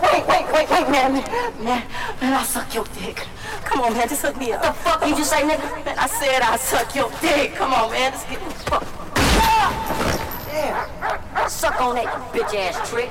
wait, Wait, wait, wait, wait, man. Man, man, I'll suck your dick. Come on, man, just hook me up. The fuck you just say, nigga? Man, I said I'll suck your dick. Come on, man, just get me fuck. Ah! Damn! Suck on that bitch ass trick.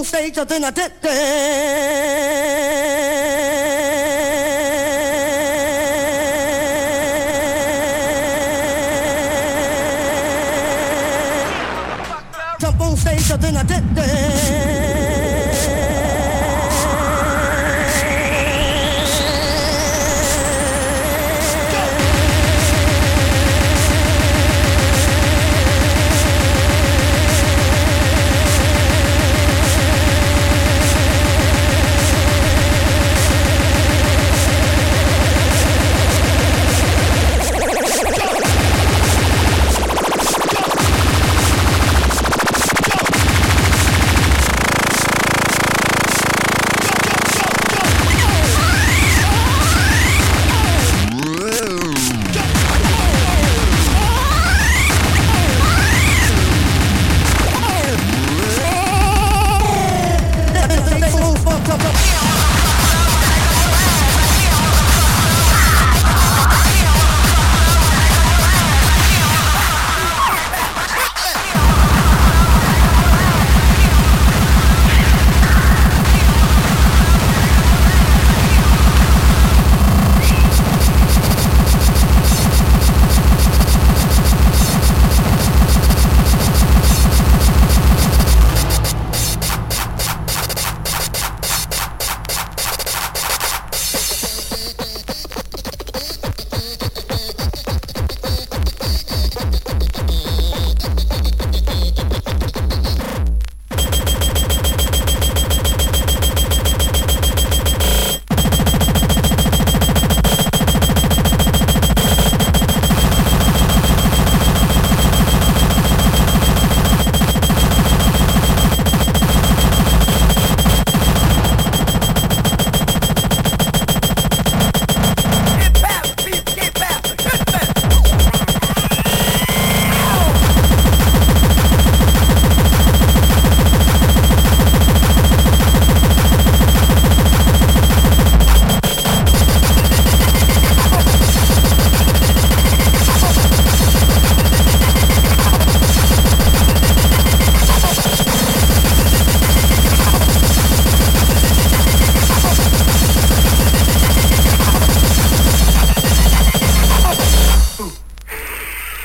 On stage, then I did Jump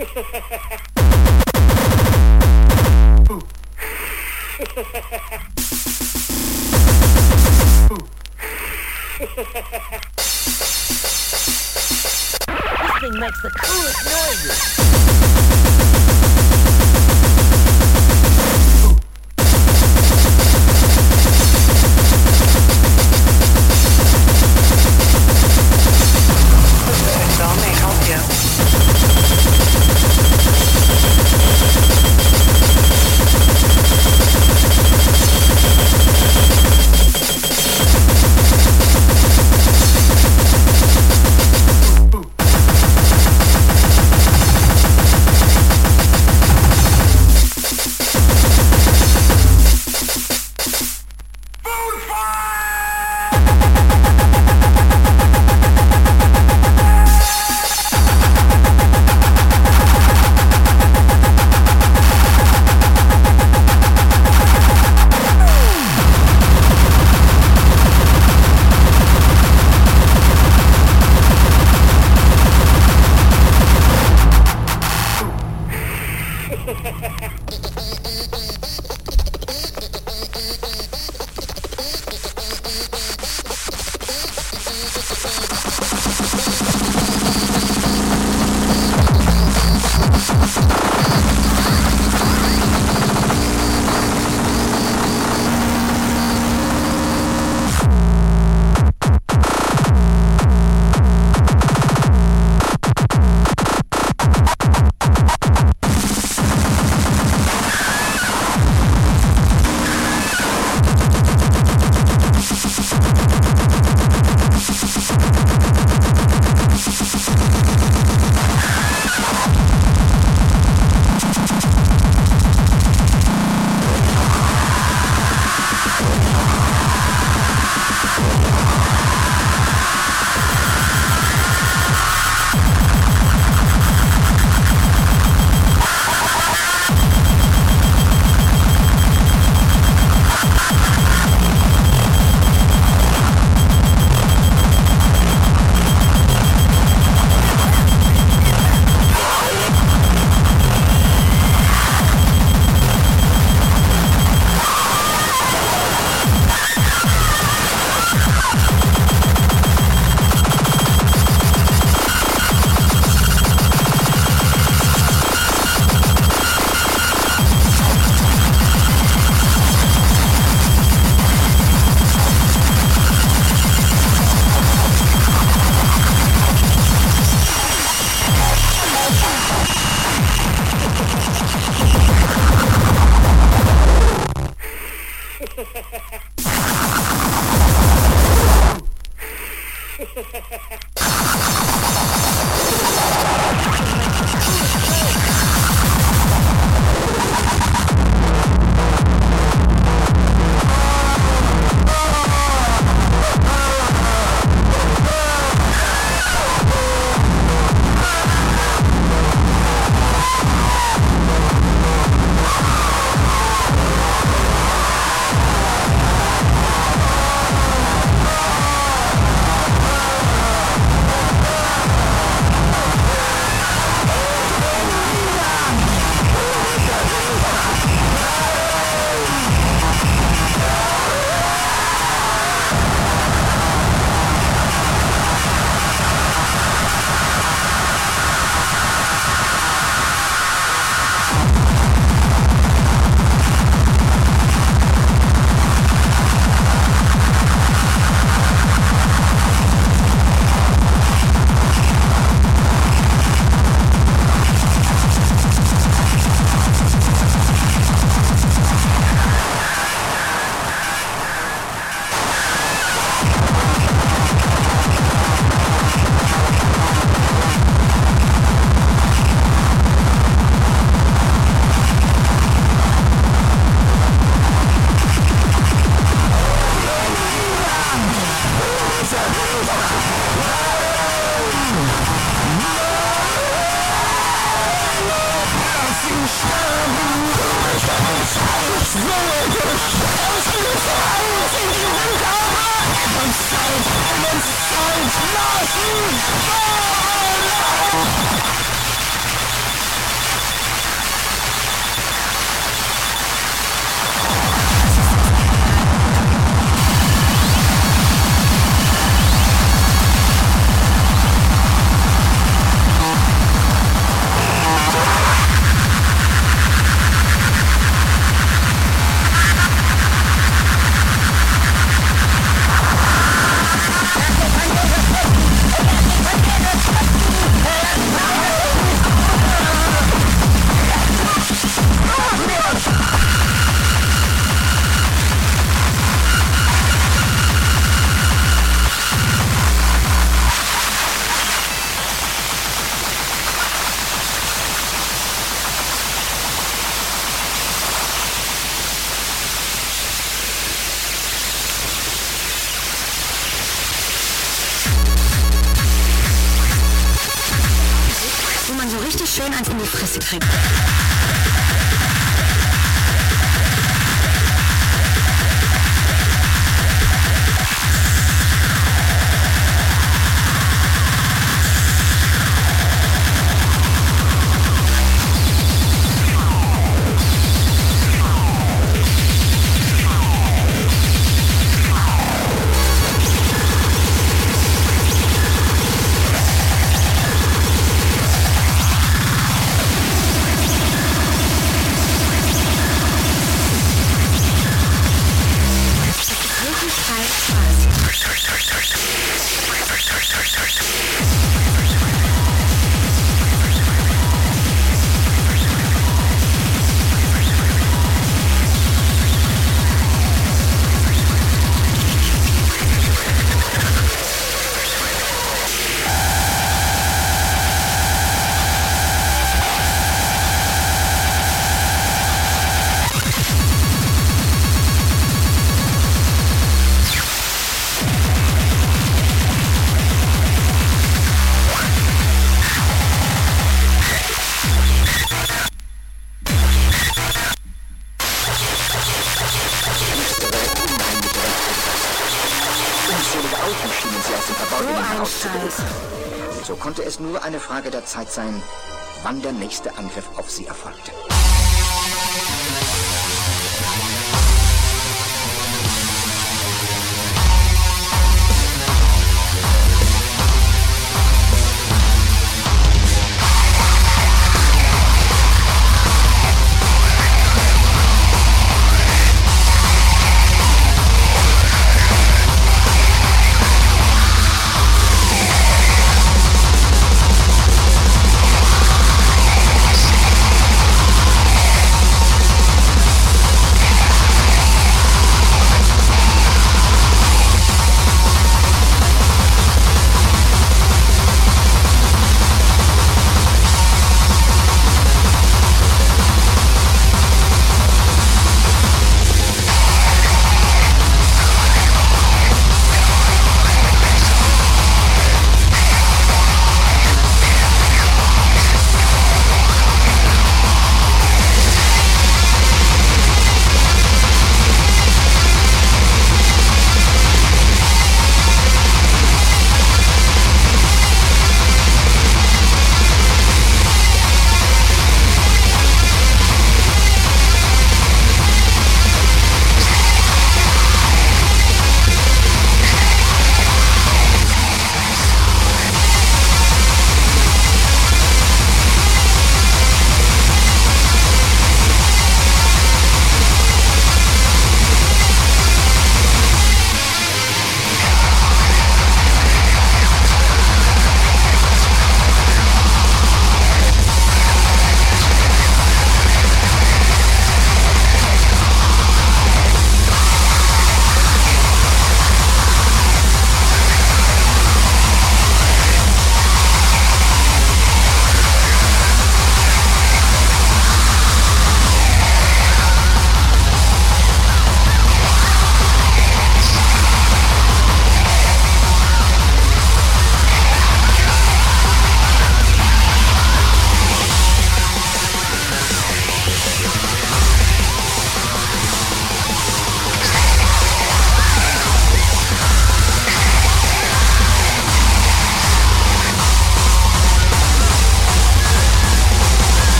this thing makes the coolest noises. Zeit sein, wann der nächste Angriff auf sie erfolgte.